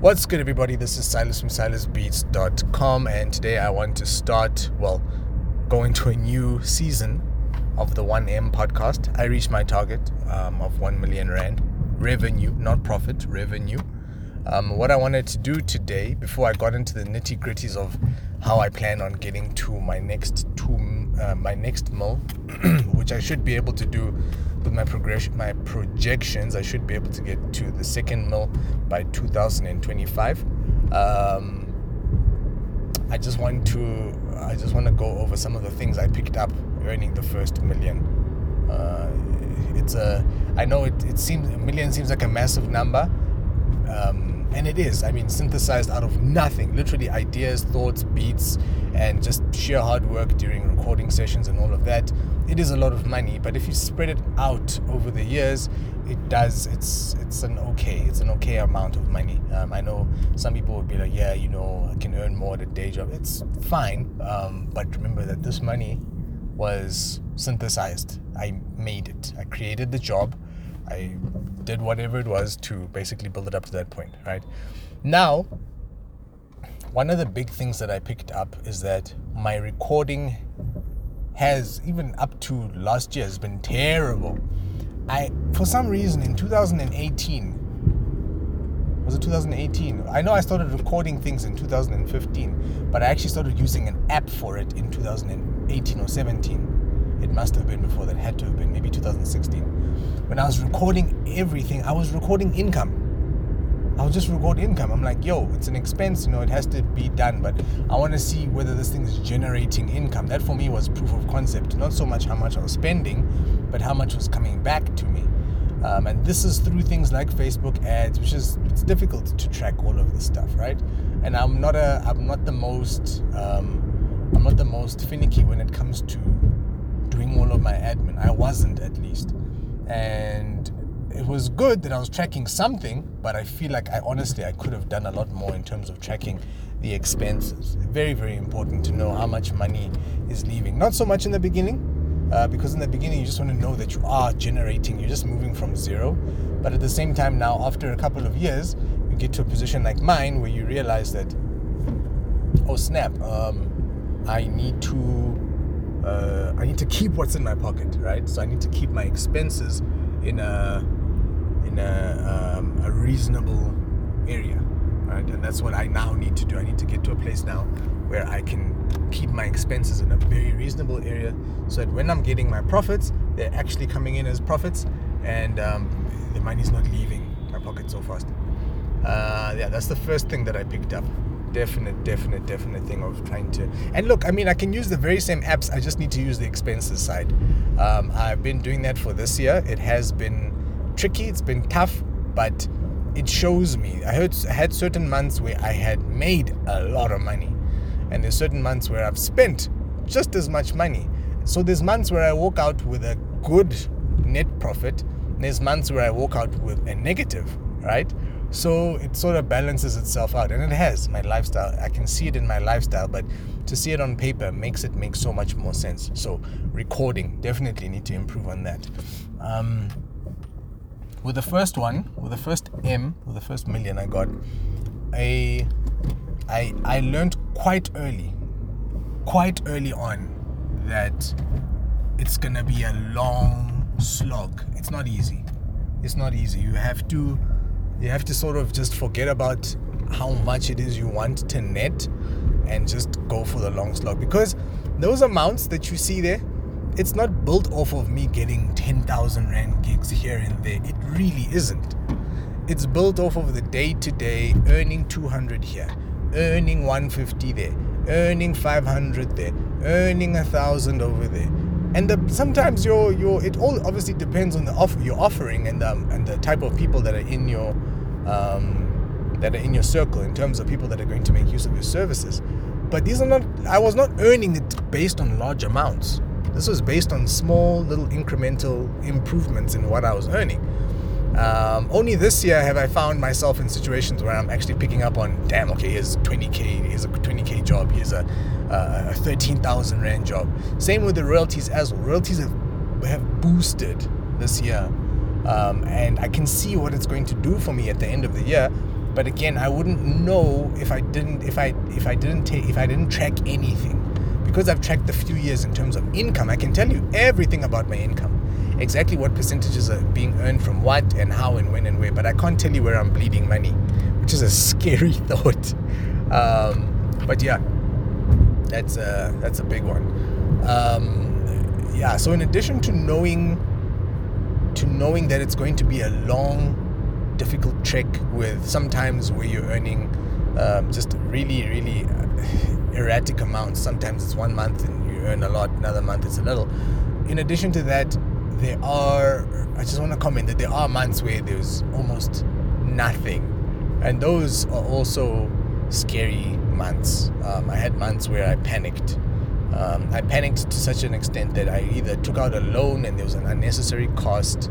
What's good, everybody? This is Silas from SilasBeats.com, and today I want to start, well, go into a new season of the 1M podcast. I reached my target um, of 1 million Rand revenue, not profit, revenue. Um, what I wanted to do today, before I got into the nitty gritties of how I plan on getting to my next two, uh, my next mill, which I should be able to do with my progression, my projections, I should be able to get to the second mill by 2025. Um, I just want to, I just want to go over some of the things I picked up earning the first million. Uh, it's a, I know it, it seems a million seems like a massive number. Um, and it is. I mean synthesized out of nothing. Literally ideas thoughts beats and just sheer hard work during recording sessions and all of that. It is a lot of money but if you spread it out over the years it does it's it's an okay it's an okay amount of money. Um, i know some people would be like yeah you know i can earn more at a day job. It's fine um, but remember that this money was synthesized. I made it. I created the job I did whatever it was to basically build it up to that point, right? Now, one of the big things that I picked up is that my recording has even up to last year has been terrible. I for some reason in 2018 was it 2018? I know I started recording things in 2015, but I actually started using an app for it in 2018 or 17 it must have been before that, had to have been, maybe 2016. When I was recording everything, I was recording income. I was just record income. I'm like, yo, it's an expense, you know, it has to be done, but I want to see whether this thing is generating income. That for me was proof of concept. Not so much how much I was spending, but how much was coming back to me. Um, and this is through things like Facebook ads, which is it's difficult to track all of this stuff, right? And I'm not a I'm not the most um, I'm not the most finicky when it comes to doing all of my admin. I wasn't at least. And it was good that I was tracking something, but I feel like I honestly I could have done a lot more in terms of tracking the expenses. Very, very important to know how much money is leaving. Not so much in the beginning, uh, because in the beginning you just want to know that you are generating, you're just moving from zero. But at the same time, now after a couple of years, you get to a position like mine where you realize that, oh snap, um, I need to uh, I need to keep what's in my pocket, right? So I need to keep my expenses in a in a, um, a reasonable area, right? And that's what I now need to do. I need to get to a place now where I can keep my expenses in a very reasonable area, so that when I'm getting my profits, they're actually coming in as profits, and um, the money's not leaving my pocket so fast. Uh, yeah, that's the first thing that I picked up definite, definite, definite thing of trying to. And look, I mean, I can use the very same apps. I just need to use the expenses side. Um, I've been doing that for this year. It has been tricky. It's been tough, but it shows me. I, heard, I had certain months where I had made a lot of money, and there's certain months where I've spent just as much money. So there's months where I walk out with a good net profit. There's months where I walk out with a negative, right? So it sort of balances itself out, and it has my lifestyle. I can see it in my lifestyle, but to see it on paper makes it make so much more sense. So recording definitely need to improve on that. Um, with the first one, with the first M, with the first million I got, I I I learned quite early, quite early on, that it's gonna be a long slog. It's not easy. It's not easy. You have to you have to sort of just forget about how much it is you want to net and just go for the long slog. Because those amounts that you see there it's not built off of me getting 10,000 rand gigs here and there. It really isn't. It's built off of the day to day earning 200 here earning 150 there earning 500 there earning a thousand over there. And the, sometimes your your it all obviously depends on the offer you're offering and the, and the type of people that are in your um, that are in your circle in terms of people that are going to make use of your services but these are not i was not earning it based on large amounts this was based on small little incremental improvements in what i was earning um, only this year have I found myself in situations where I'm actually picking up on, damn, okay, here's 20k, here's a 20k job, here's a, a 13,000 rand job. Same with the royalties as well. Royalties have, have boosted this year. Um, and I can see what it's going to do for me at the end of the year. But again, I wouldn't know if I didn't if I if I didn't take if I didn't track anything. Because I've tracked a few years in terms of income, I can tell you everything about my income. Exactly what percentages are being earned from what and how and when and where, but I can't tell you where I'm bleeding money, which is a scary thought. Um, but yeah, that's a that's a big one. Um, yeah. So in addition to knowing to knowing that it's going to be a long, difficult trek with sometimes where you're earning um, just really really erratic amounts. Sometimes it's one month and you earn a lot, another month it's a little. In addition to that, there are I just want to comment that there are months where there's almost nothing, and those are also scary months. Um, I had months where I panicked. Um, I panicked to such an extent that I either took out a loan and there was an unnecessary cost,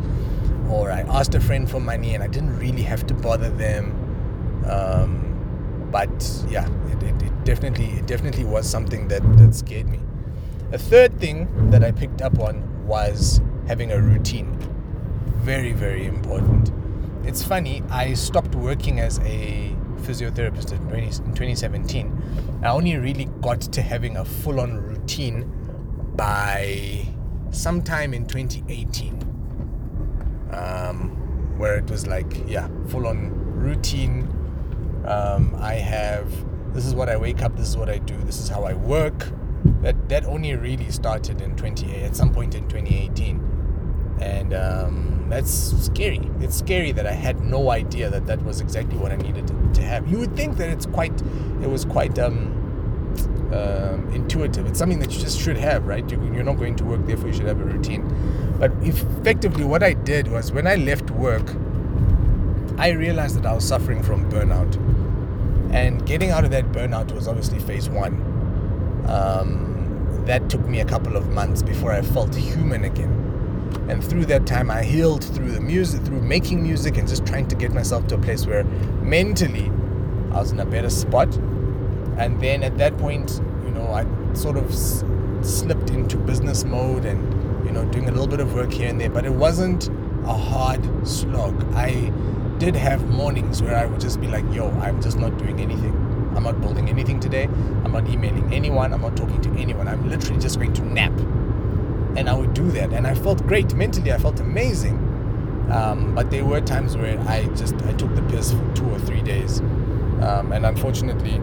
or I asked a friend for money and I didn't really have to bother them. Um, but yeah, it, it, it, definitely it definitely was something that, that scared me. A third thing that I picked up on was having a routine. Very, very important. It's funny, I stopped working as a physiotherapist in, 20, in 2017, I only really got to having a full on routine by sometime in 2018. Um, where it was like, yeah, full on routine. Um, I have this is what I wake up, this is what I do, this is how I work. That that only really started in 20 at some point in 2018, and um, that's scary. It's scary that I had no idea that that was exactly what I needed to, to have. You would think that it's quite, it was quite um, um, intuitive. It's something that you just should have, right? You, you're not going to work, therefore you should have a routine. But effectively, what I did was when I left work, I realized that I was suffering from burnout. And getting out of that burnout was obviously phase one. Um, that took me a couple of months before I felt human again and through that time i healed through the music through making music and just trying to get myself to a place where mentally i was in a better spot. And then at that point you know i sort of s- slipped into business mode and you know doing a little bit of work here and there. But it wasn't a hard slog. I did have mornings where i would just be like yo i'm just not doing anything. I'm not building anything today. I'm not emailing anyone. I'm not talking to anyone. I'm literally just going to nap and I would do that, and I felt great mentally. I felt amazing. Um, but there were times where I just I took the piss for two or three days, um, and unfortunately,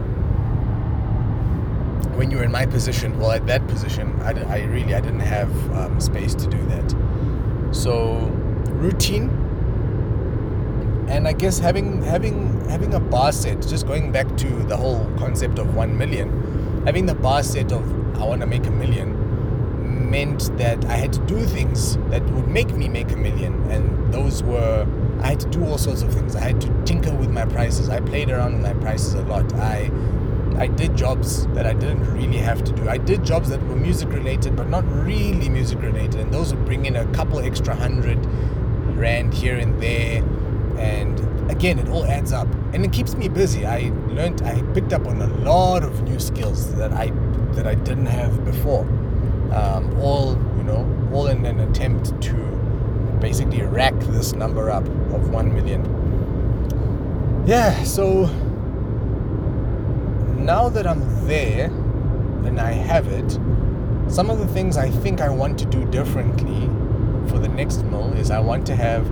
when you're in my position, well, at that position, I, I really I didn't have um, space to do that. So routine, and I guess having having having a bar set. Just going back to the whole concept of one million, having the bar set of I want to make a million meant that I had to do things that would make me make a million. And those were, I had to do all sorts of things. I had to tinker with my prices. I played around with my prices a lot. I, I did jobs that I didn't really have to do. I did jobs that were music related, but not really music related. And those would bring in a couple extra hundred rand here and there. And again, it all adds up. And it keeps me busy. I learned, I picked up on a lot of new skills that I, that I didn't have before um, all you know, all in an attempt to basically rack this number up of one million. Yeah, so now that I'm there and I have it, some of the things I think I want to do differently for the next mill is I want to have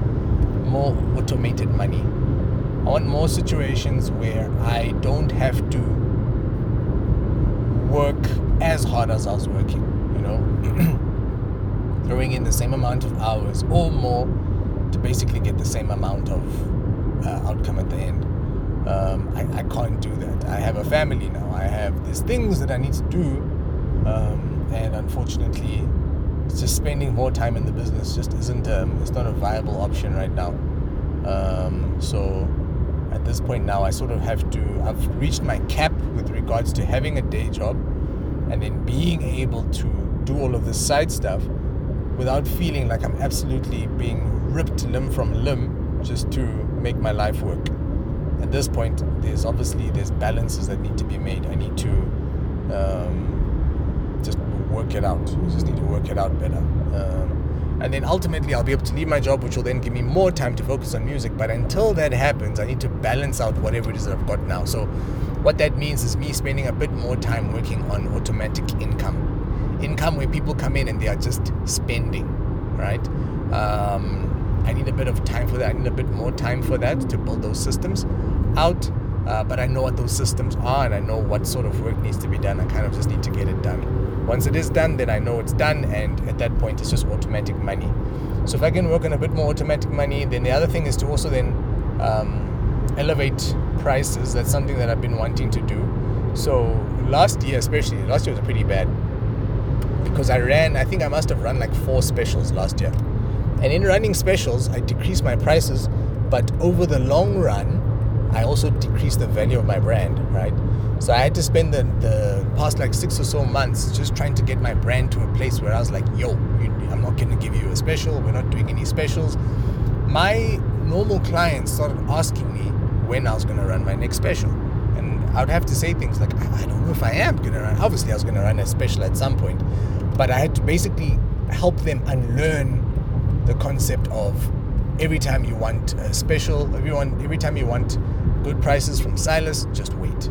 more automated money. I want more situations where I don't have to work as hard as I was working throwing in the same amount of hours or more to basically get the same amount of uh, outcome at the end. Um, I, I can't do that. I have a family now. I have these things that I need to do, um, and unfortunately, just spending more time in the business just isn't. Um, it's not a viable option right now. Um, so at this point now, I sort of have to. I've reached my cap with regards to having a day job, and then being able to do all of this side stuff without feeling like I'm absolutely being ripped limb from limb just to make my life work. At this point, there's obviously there's balances that need to be made. I need to um, just work it out. I just need to work it out better. Um, And then ultimately, I'll be able to leave my job, which will then give me more time to focus on music. But until that happens, I need to balance out whatever it is that I've got now. So, what that means is me spending a bit more time working on automatic income. Income where people come in and they are just spending, right? Um, I need a bit of time for that. I need a bit more time for that to build those systems out. Uh, but I know what those systems are and I know what sort of work needs to be done. I kind of just need to get it done. Once it is done, then I know it's done, and at that point, it's just automatic money. So if I can work on a bit more automatic money, then the other thing is to also then um, elevate prices. That's something that I've been wanting to do. So last year, especially, last year was pretty bad because I ran. I think I must have run like four specials last year, and in running specials, I decreased my prices, but over the long run, I also decreased the value of my brand, right? So I had to spend the, the past like six or so months just trying to get my brand to a place where I was like, yo, you, I'm not going to give you a special. We're not doing any specials. My normal clients started asking me when I was going to run my next special. And I would have to say things like, I, don't know if I am going to run. Obviously, I was going to run a special at some point. But I had to basically help them unlearn the concept of every time you want a special, everyone, every time you want good prices from Silas, just wait.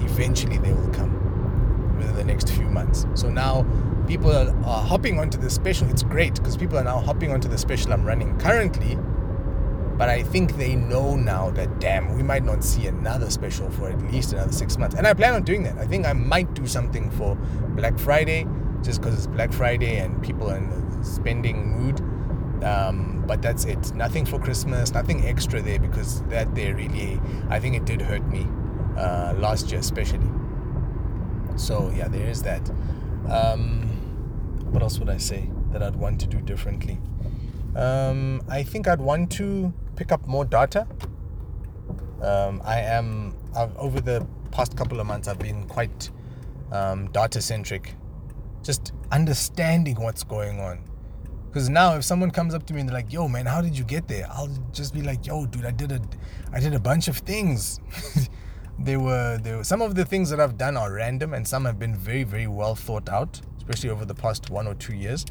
Eventually they will come within the next few months. So now people are, are hopping onto the special. It's great because people are now hopping onto the special I'm running currently. But I think they know now that damn, we might not see another special for at least another six months. And I plan on doing that. I think I might do something for Black Friday, just because it's Black Friday and people are in the spending mood. Um, but that's it. Nothing for Christmas, nothing extra there because that there really, I think it did hurt me uh, last year, especially. So yeah, there is that. Um, what else would I say that I'd want to do differently? Um, I think I'd want to pick up more data. Um, I am I've, over the past couple of months. I've been quite um, data centric, just understanding what's going on because now if someone comes up to me and they're like, "Yo, man, how did you get there?" I'll just be like, "Yo, dude, I did a, I did a bunch of things." they were, they were some of the things that I've done are random, and some have been very, very well thought out, especially over the past one or two years.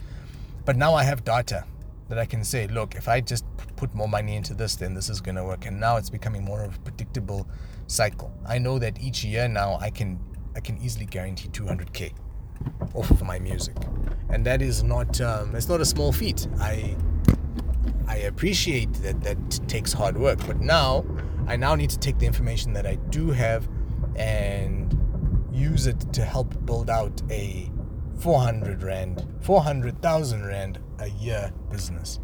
But now I have data that I can say, look, if I just put more money into this, then this is gonna work. And now it's becoming more of a predictable cycle. I know that each year now I can, I can easily guarantee 200k off of my music, and that is not um, it's not a small feat. I I appreciate that that takes hard work, but now I now need to take the information that I do have and use it to help build out a 400 rand, 400,000 rand a year business,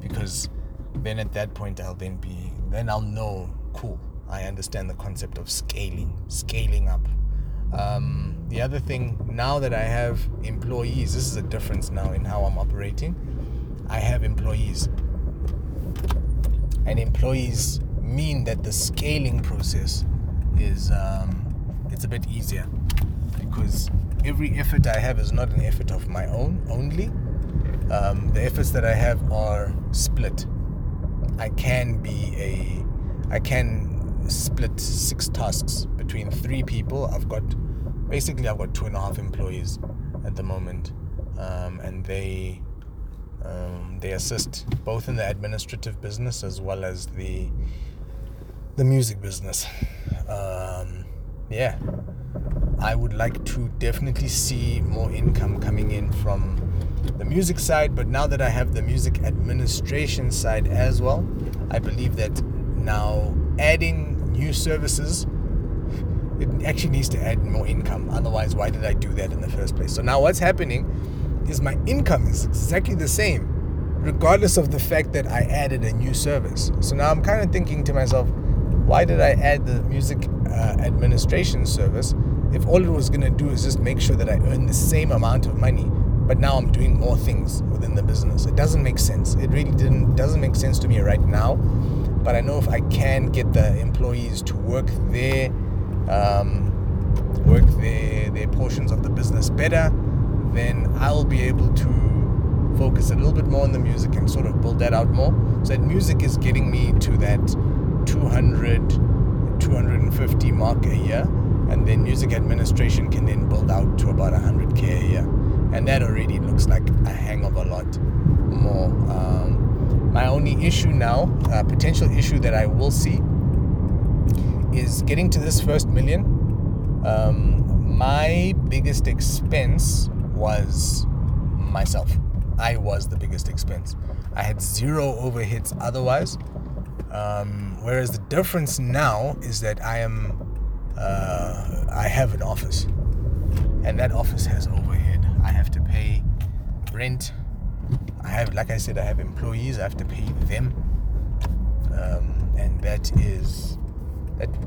because then at that point I'll then be then I'll know cool. I understand the concept of scaling, scaling up. Um, the other thing, now that I have employees, this is a difference now in how I'm operating. I have employees. And employees mean that the scaling process is um, it's a bit easier because every effort I have is not an effort of my own only. Um, the efforts that I have are split. I can be a, I can split six tasks between three people. I've got basically I've got two and a half employees at the moment, um, and they um, they assist both in the administrative business as well as the the music business. Um, yeah, I would like to definitely see more income coming in from the music side, but now that I have the music administration side as well, I believe that now adding new services it actually needs to add more income. Otherwise, why did I do that in the first place? So now what's happening is my income is exactly the same, regardless of the fact that I added a new service. So now I'm kind of thinking to myself, why did I add the music uh, administration service if all it was going to do is just make sure that I earn the same amount of money? But now I'm doing more things within the business. It doesn't make sense. It really didn't doesn't make sense to me right now. But I know if I can get the employees to work their um, work their, their portions of the business better, then I'll be able to focus a little bit more on the music and sort of build that out more. So that music is getting me to that 200, 250 mark a year, and then music administration can then build out to about 100k a year, and that already looks like a hang of a lot. more. Um, my only issue now, uh, potential issue that I will see, is getting to this first million. Um, my biggest expense was myself. I was the biggest expense. I had zero overheads otherwise. Um, whereas the difference now is that I am, uh, I have an office, and that office has overhead. I have to pay rent. I have, like I said, I have employees. I have to pay them, um, and that is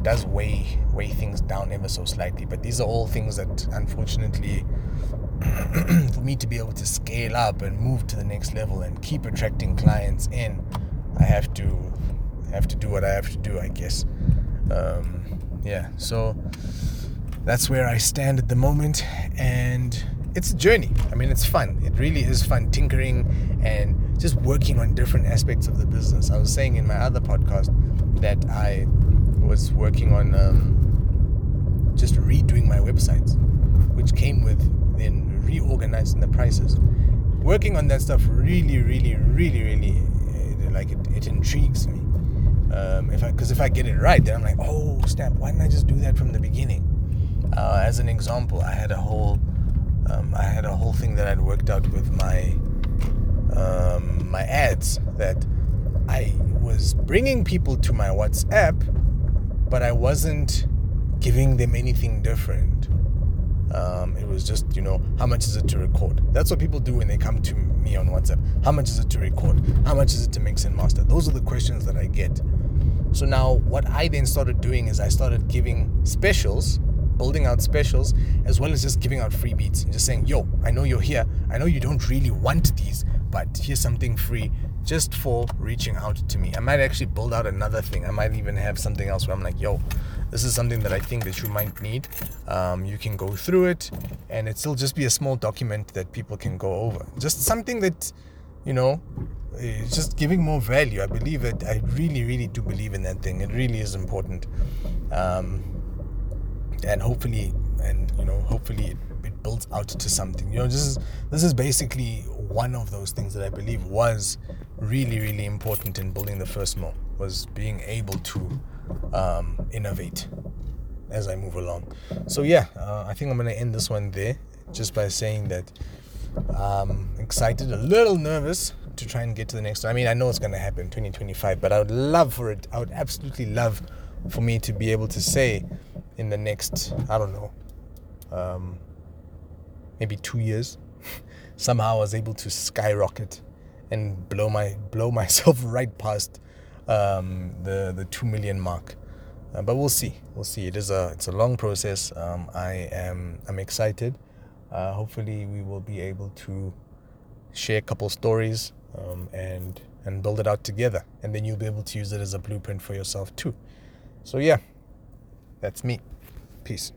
does weigh weigh things down ever so slightly. But these are all things that, unfortunately, for me to be able to scale up and move to the next level and keep attracting clients in, I have to have to do what I have to do, I guess. Um, yeah, so that's where I stand at the moment, and it's a journey. I mean, it's fun. It really is fun tinkering and just working on different aspects of the business. I was saying in my other podcast that I was working on um, just redoing my websites, which came with then reorganizing the prices. Working on that stuff really, really, really, really, uh, like it, it intrigues me. Um, if I, because if I get it right, then I'm like, oh snap! Why didn't I just do that from the beginning? Uh, as an example, I had a whole, um, I had a whole thing that I'd worked out with my, um, my ads that I was bringing people to my WhatsApp, but I wasn't giving them anything different. Um, it was just, you know, how much is it to record? That's what people do when they come to me on WhatsApp. How much is it to record? How much is it to mix and master? Those are the questions that I get. So now, what I then started doing is I started giving specials, building out specials, as well as just giving out free beats and just saying, yo, I know you're here. I know you don't really want these, but here's something free just for reaching out to me. I might actually build out another thing. I might even have something else where I'm like, yo, this is something that I think that you might need. Um, you can go through it, and it still just be a small document that people can go over. Just something that, you know, is just giving more value. I believe it. I really, really do believe in that thing. It really is important. Um, and hopefully, and you know, hopefully it, it builds out to something. You know, this is this is basically one of those things that I believe was really, really important in building the first mill was being able to um, innovate as I move along. So yeah, uh, I think I'm gonna end this one there, just by saying that I'm excited, a little nervous to try and get to the next. I mean, I know it's gonna happen 2025, but I would love for it. I would absolutely love for me to be able to say in the next, I don't know, um, maybe two years, somehow I was able to skyrocket and blow my blow myself right past um, the the two million mark. Uh, but we'll see. We'll see. It is a it's a long process. Um, I am I'm excited. Uh, hopefully, we will be able to share a couple stories um, and and build it out together, and then you'll be able to use it as a blueprint for yourself too. So yeah, that's me. Peace.